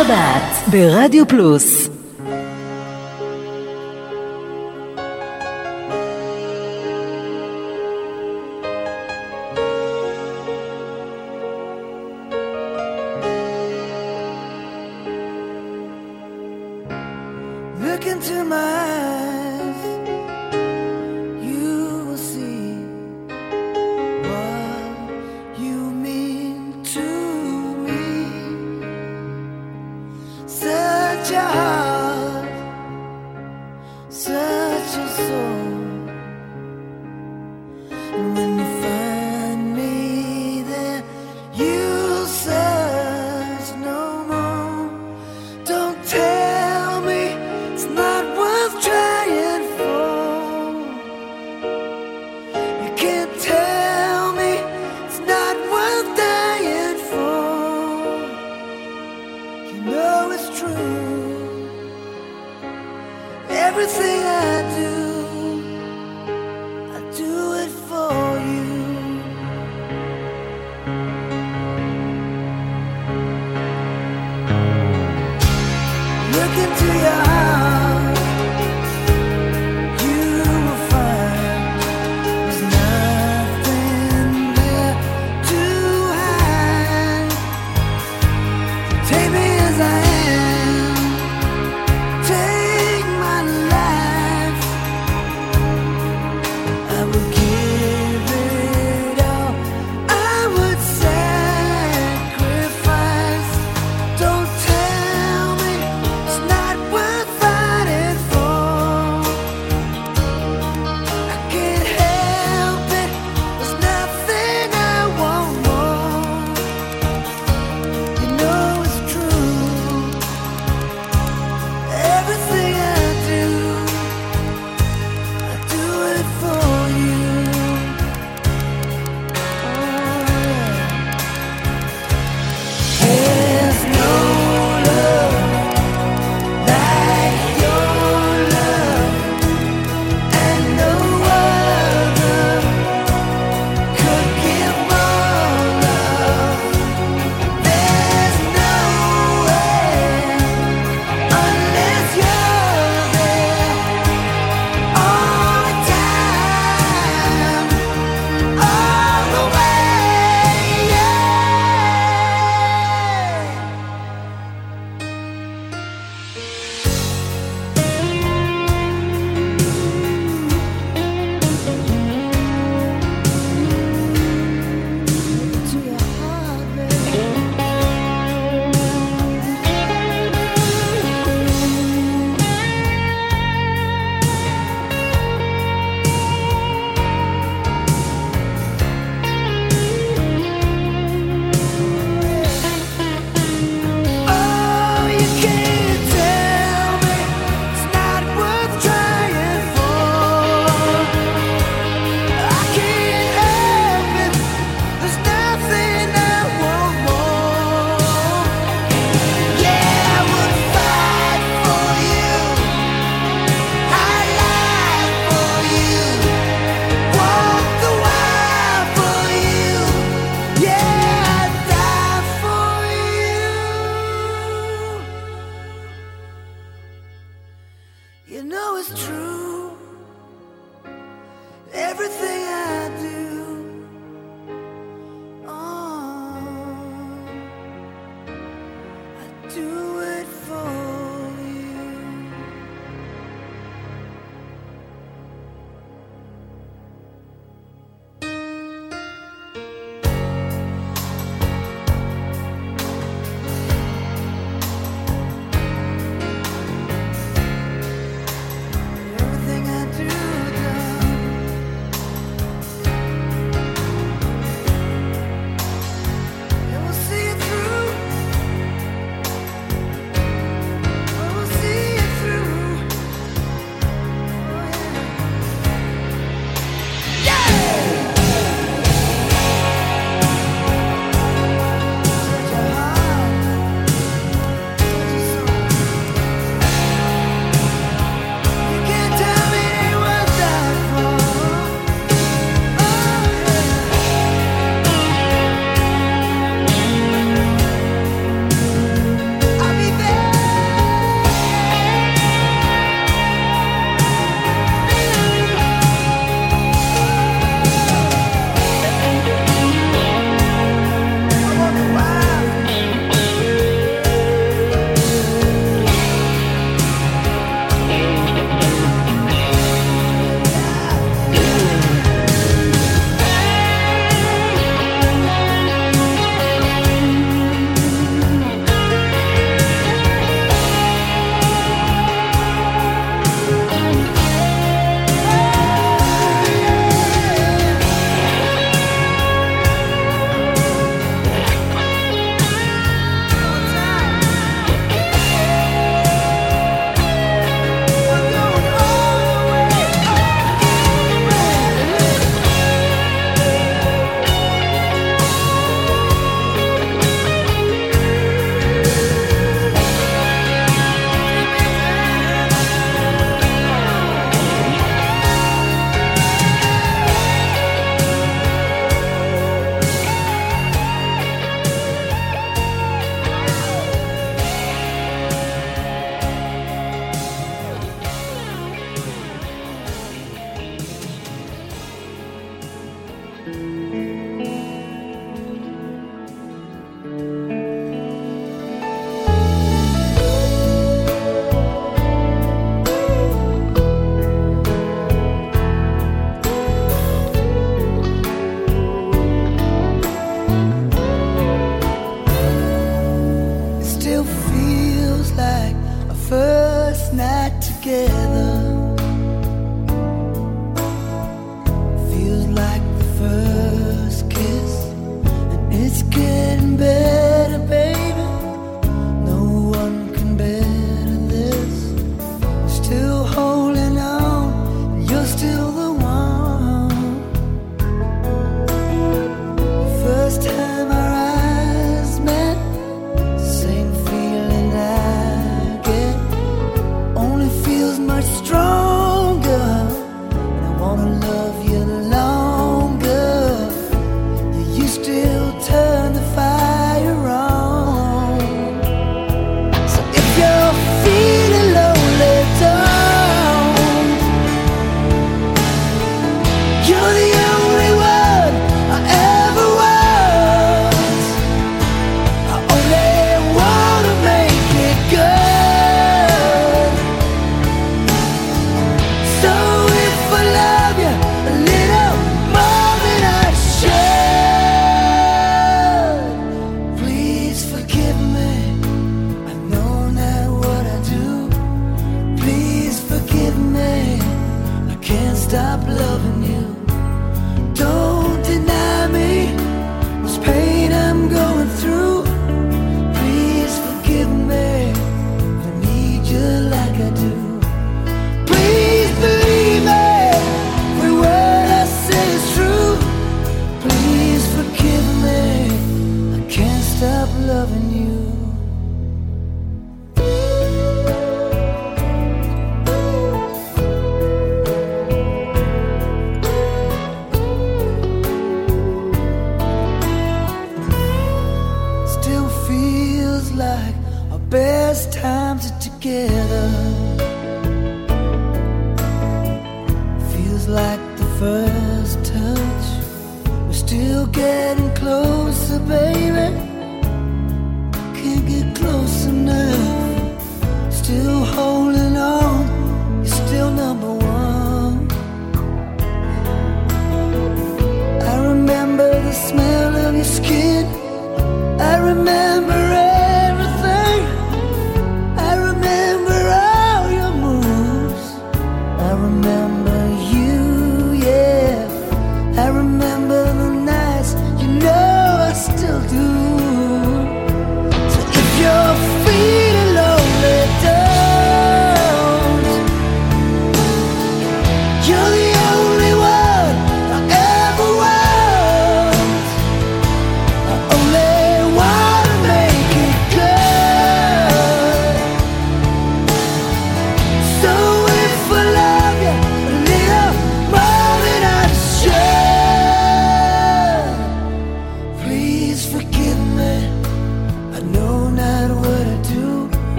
השבת ברדיו פלוס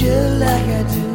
just like I do.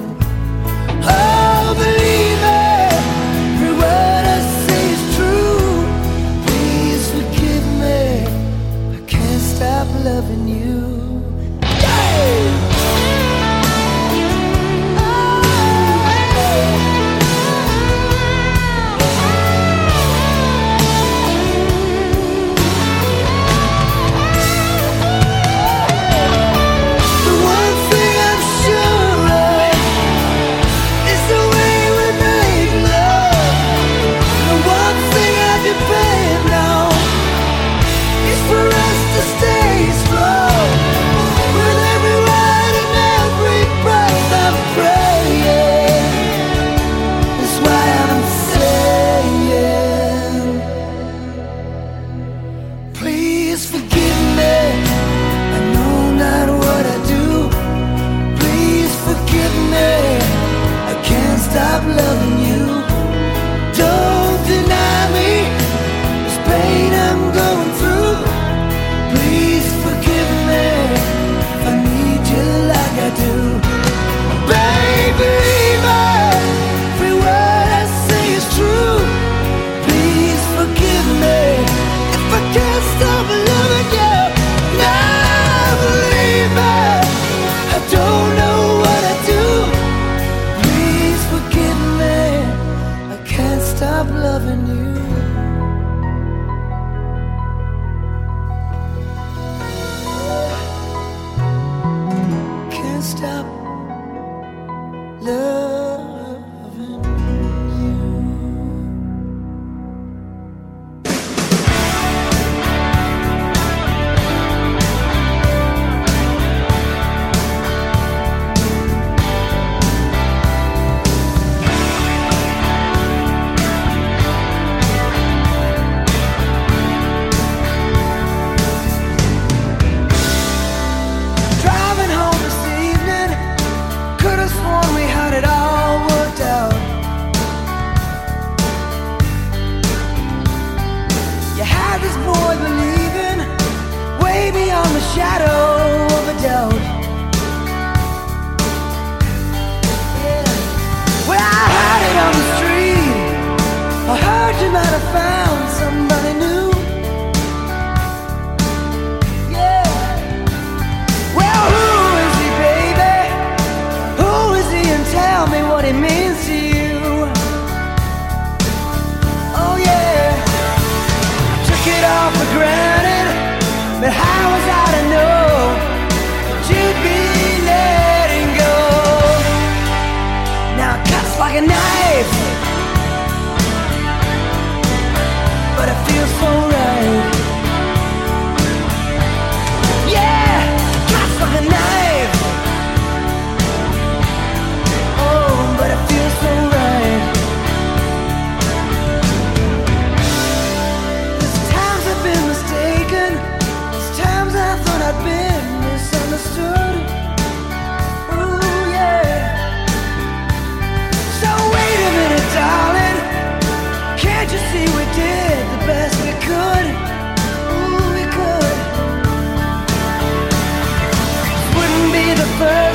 First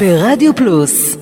ברדיו פלוס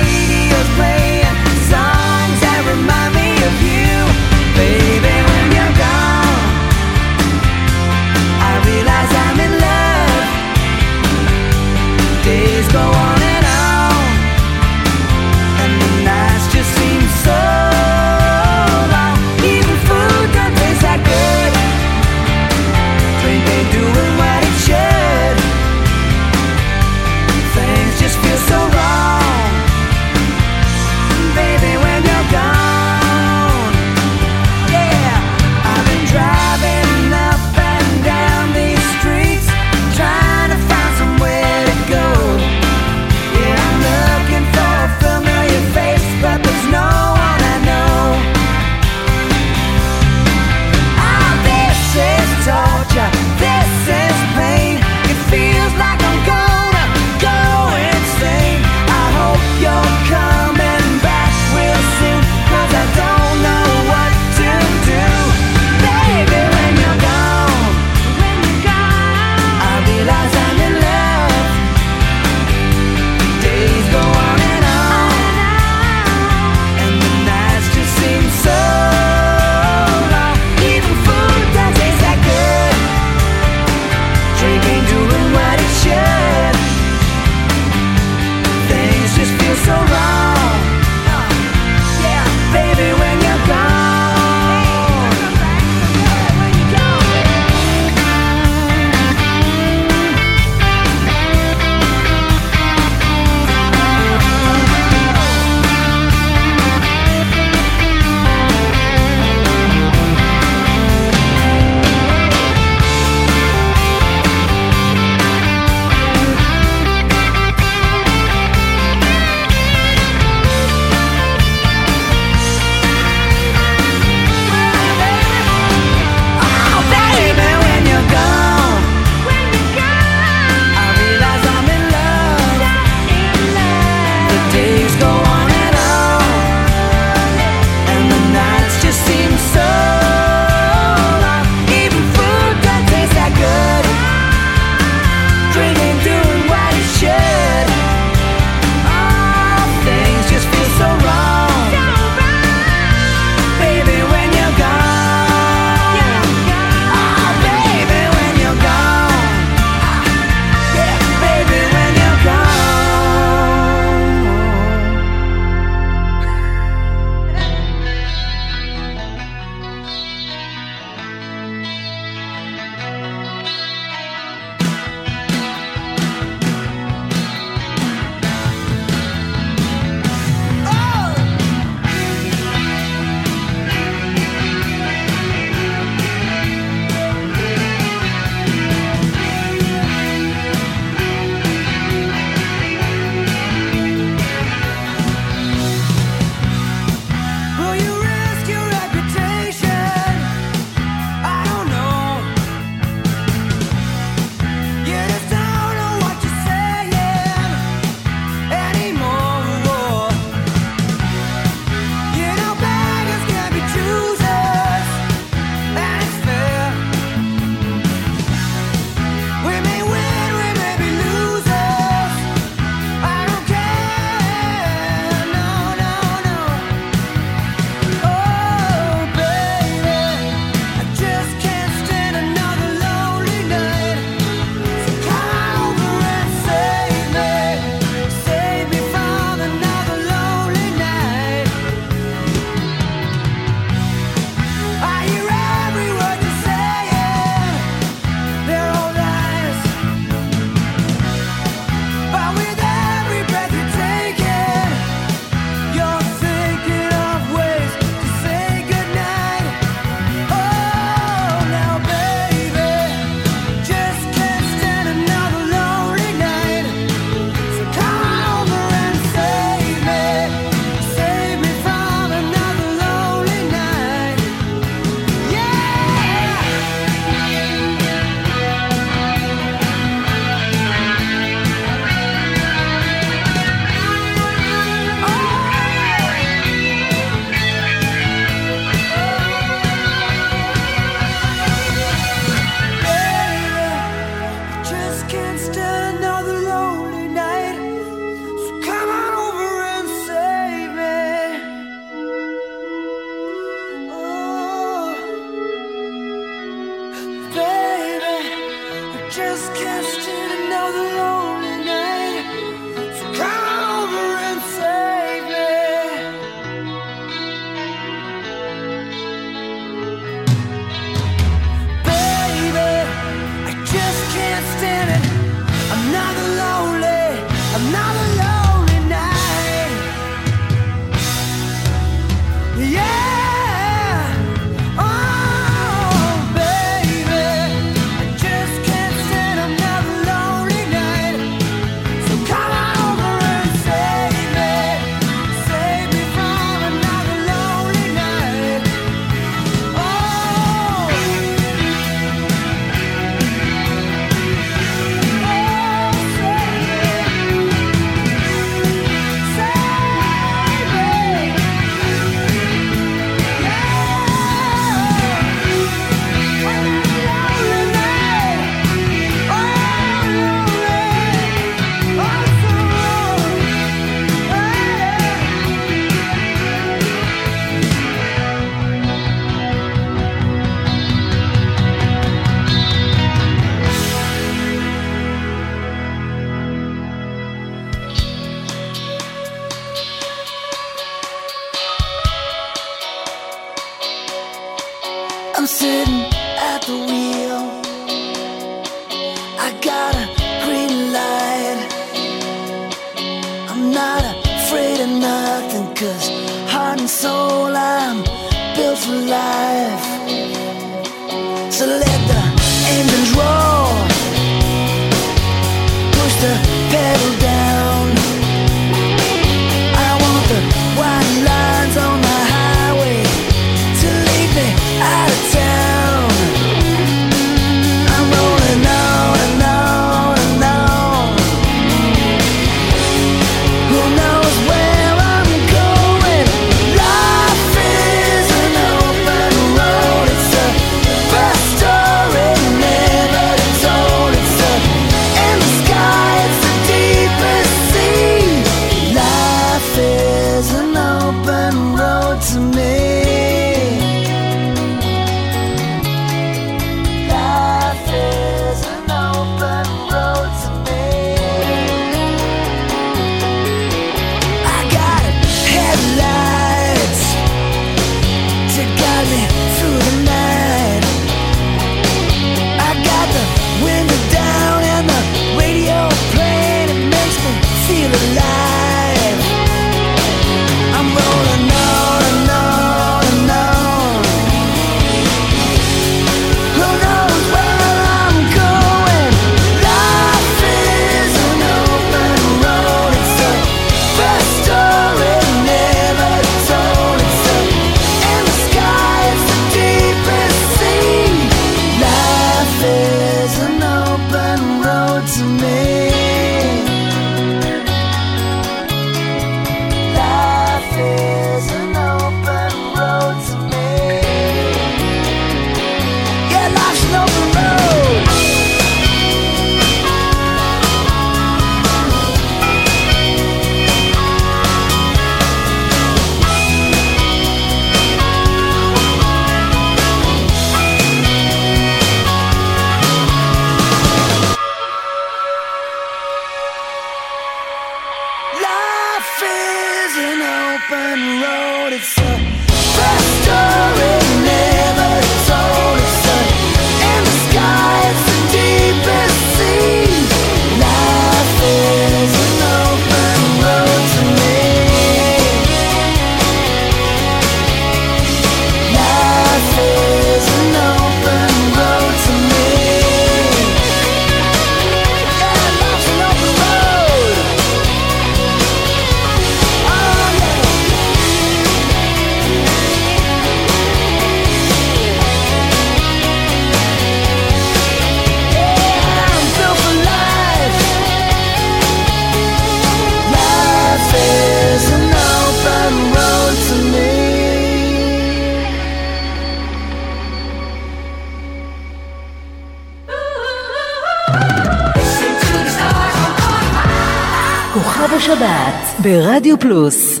ברדיו פלוס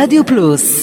Rádio Plus.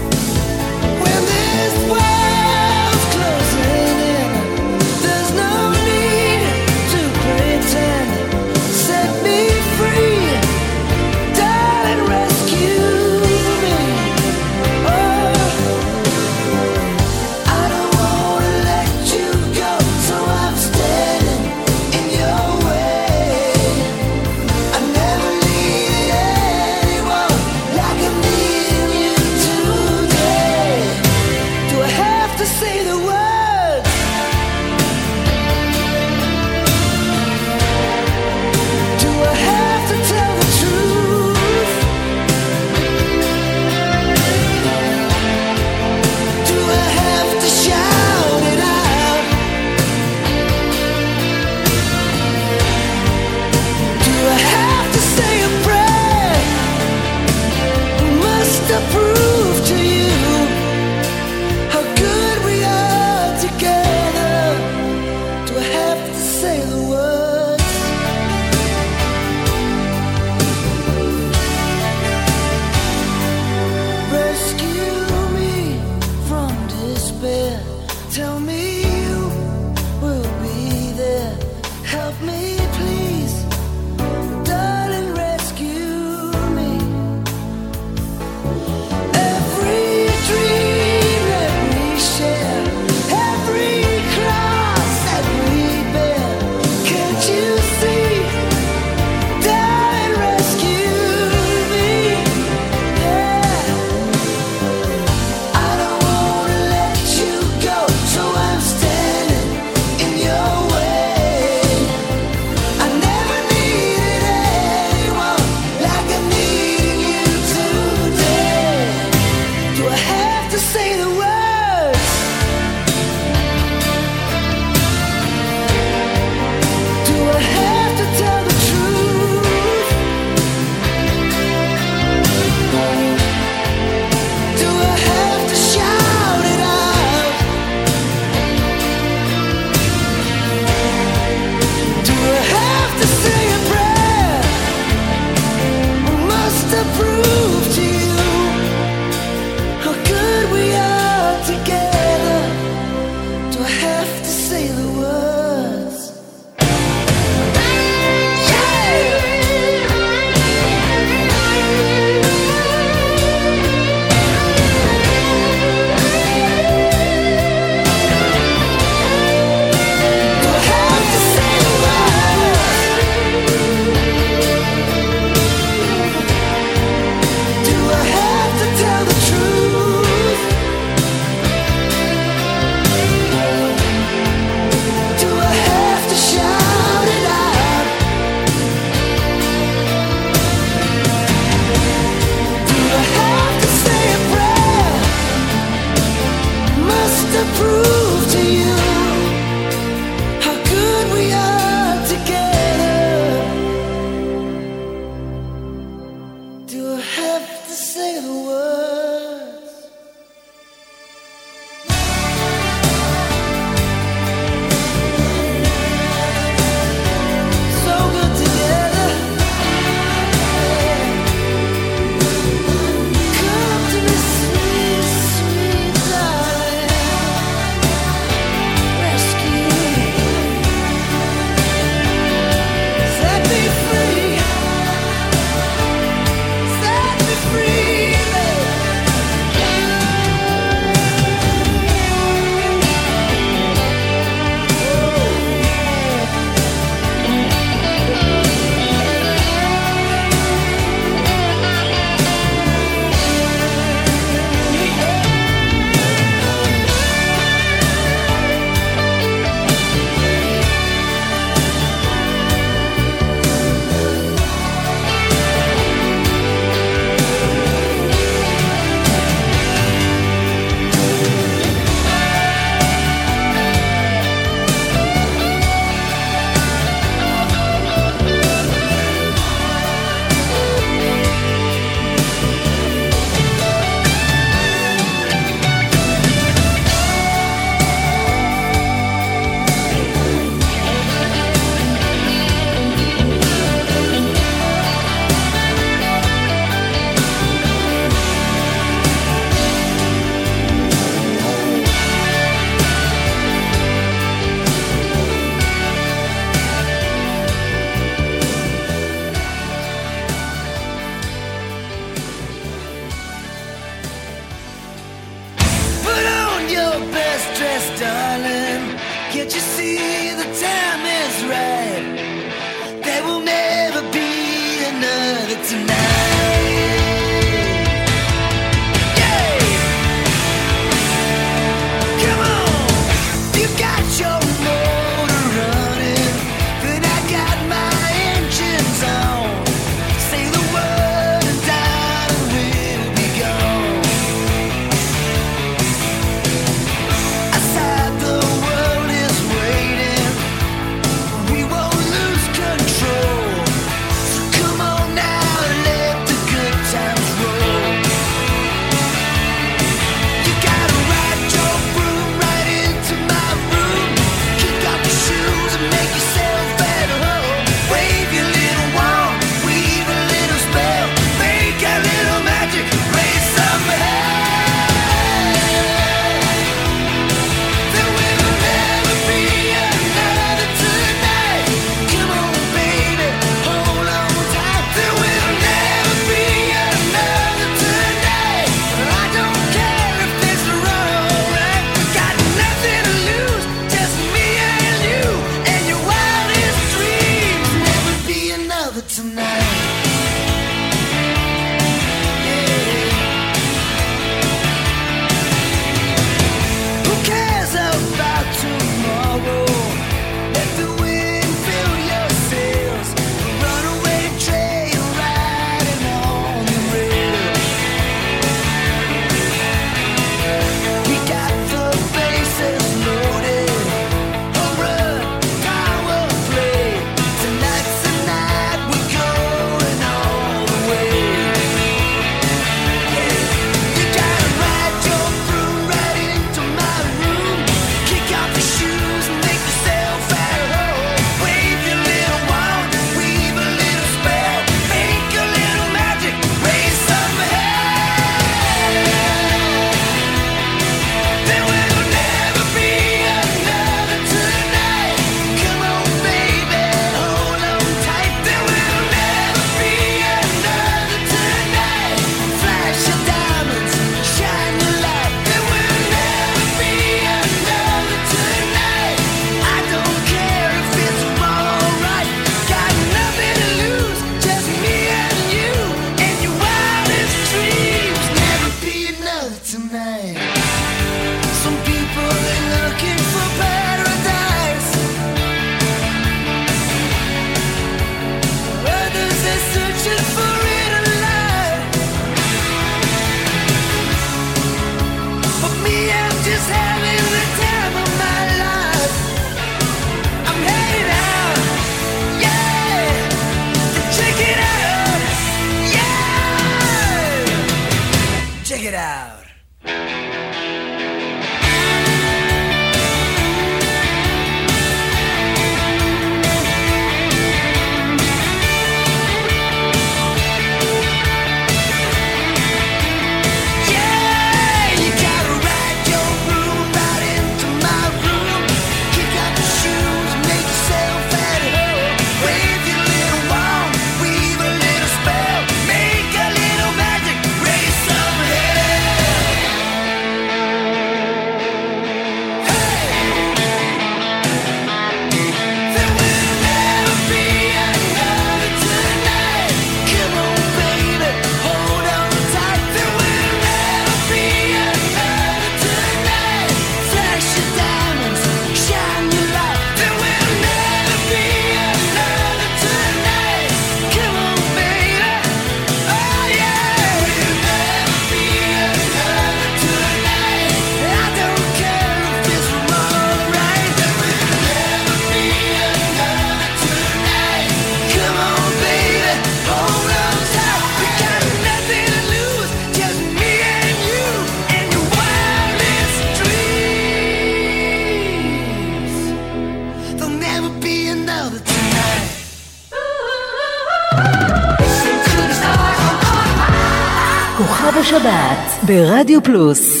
ברדיו פלוס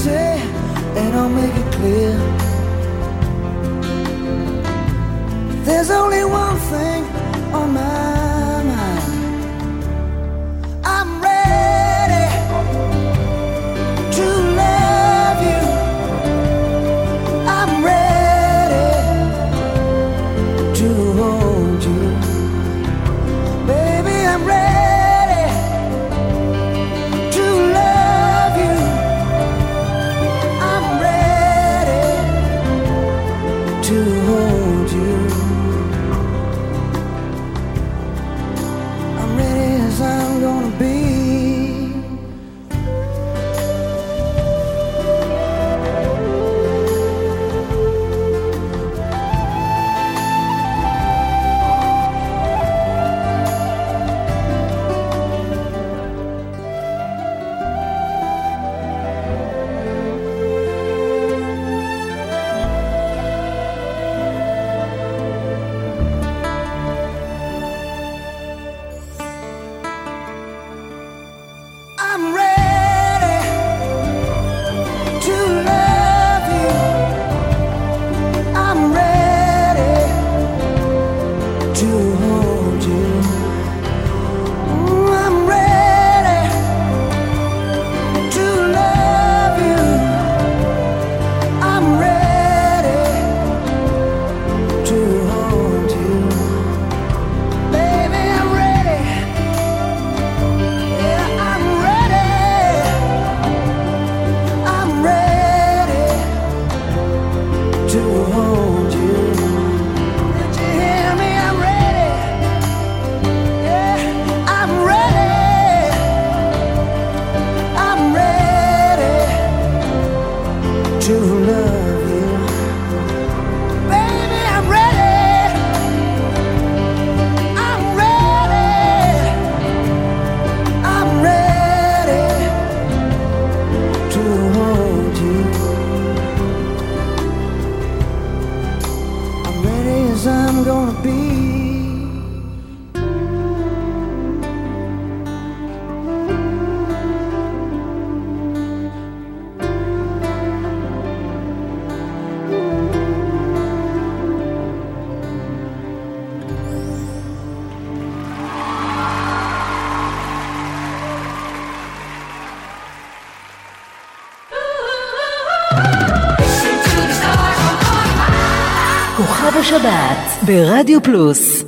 easy, and I'll make it clear. There's only one thing on my ברדיו פלוס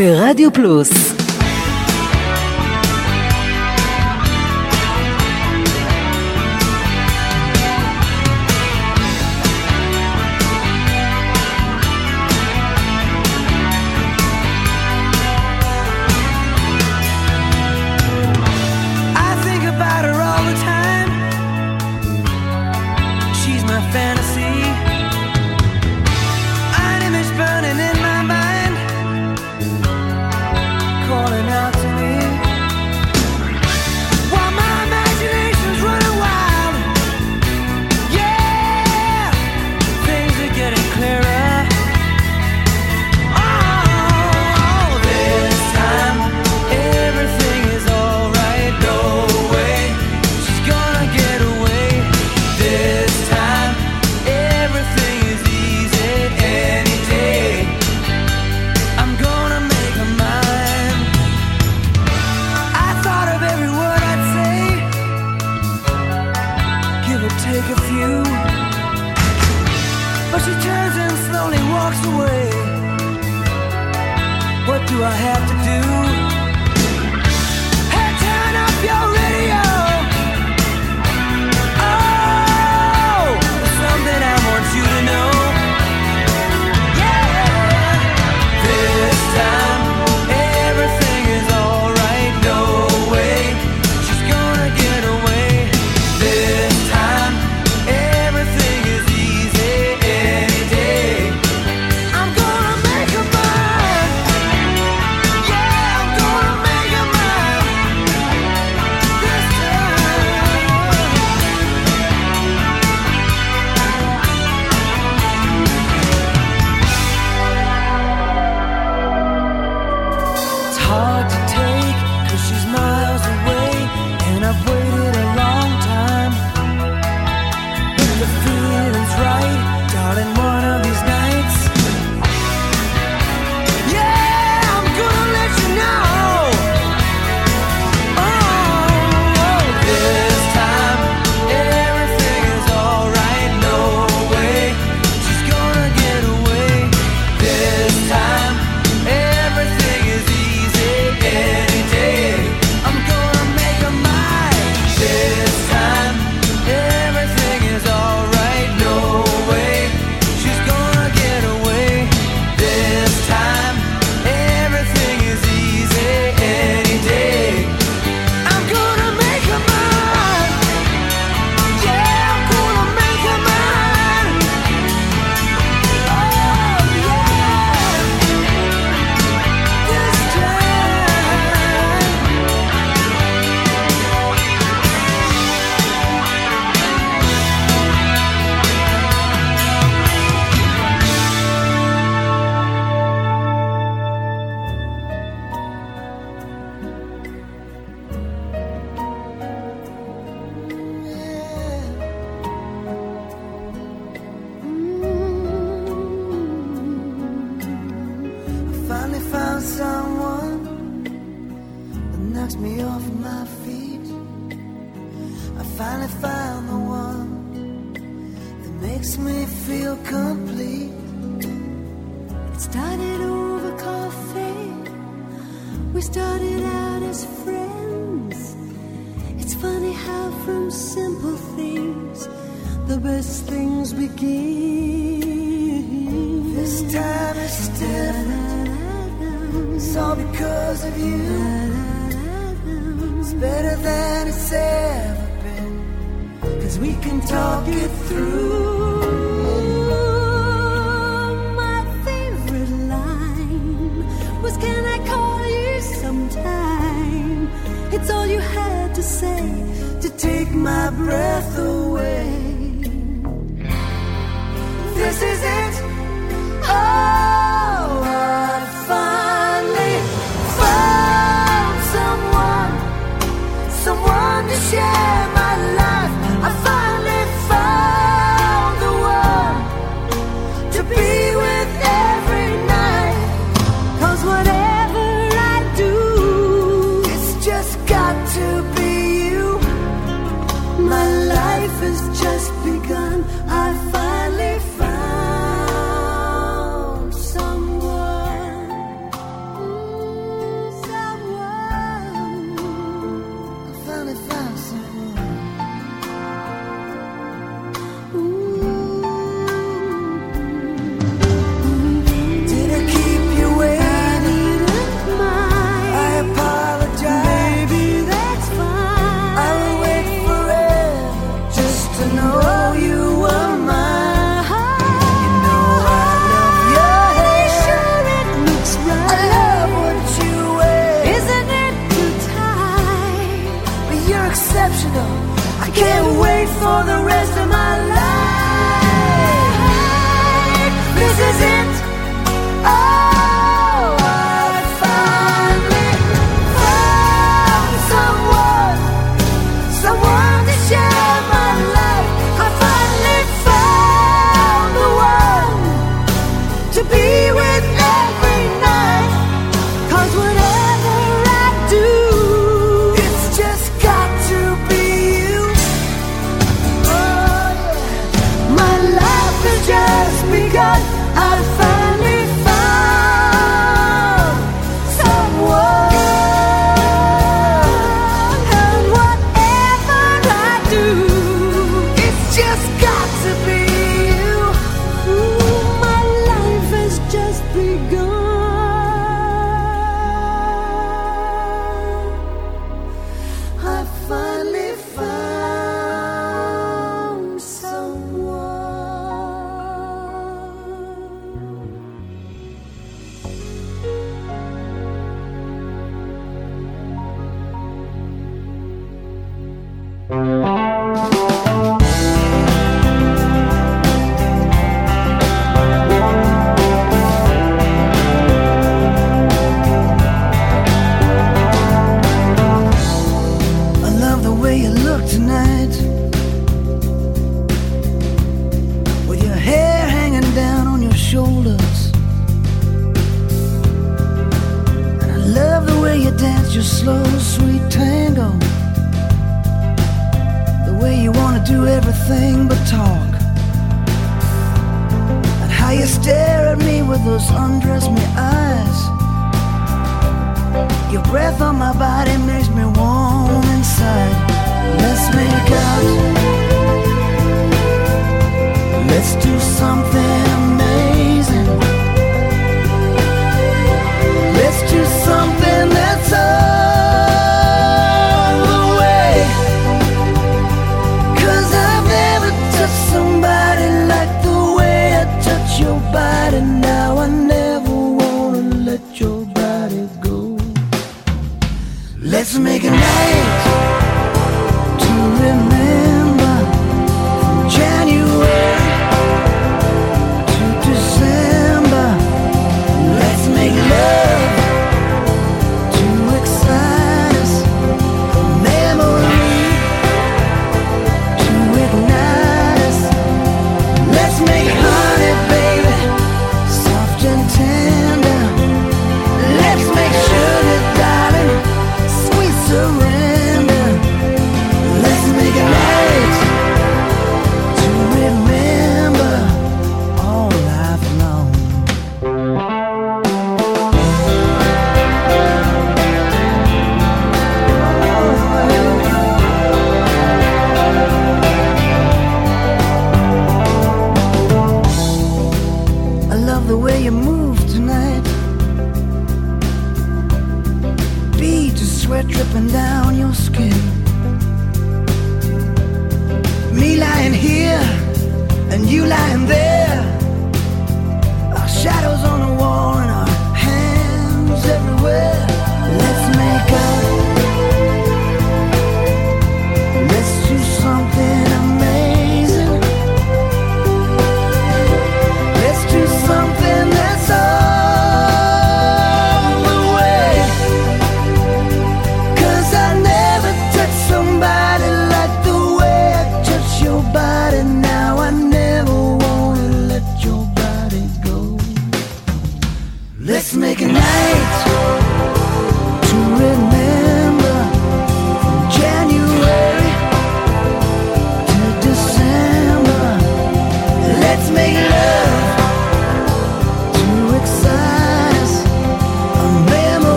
ברדיו פלוס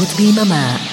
od Bima Matt.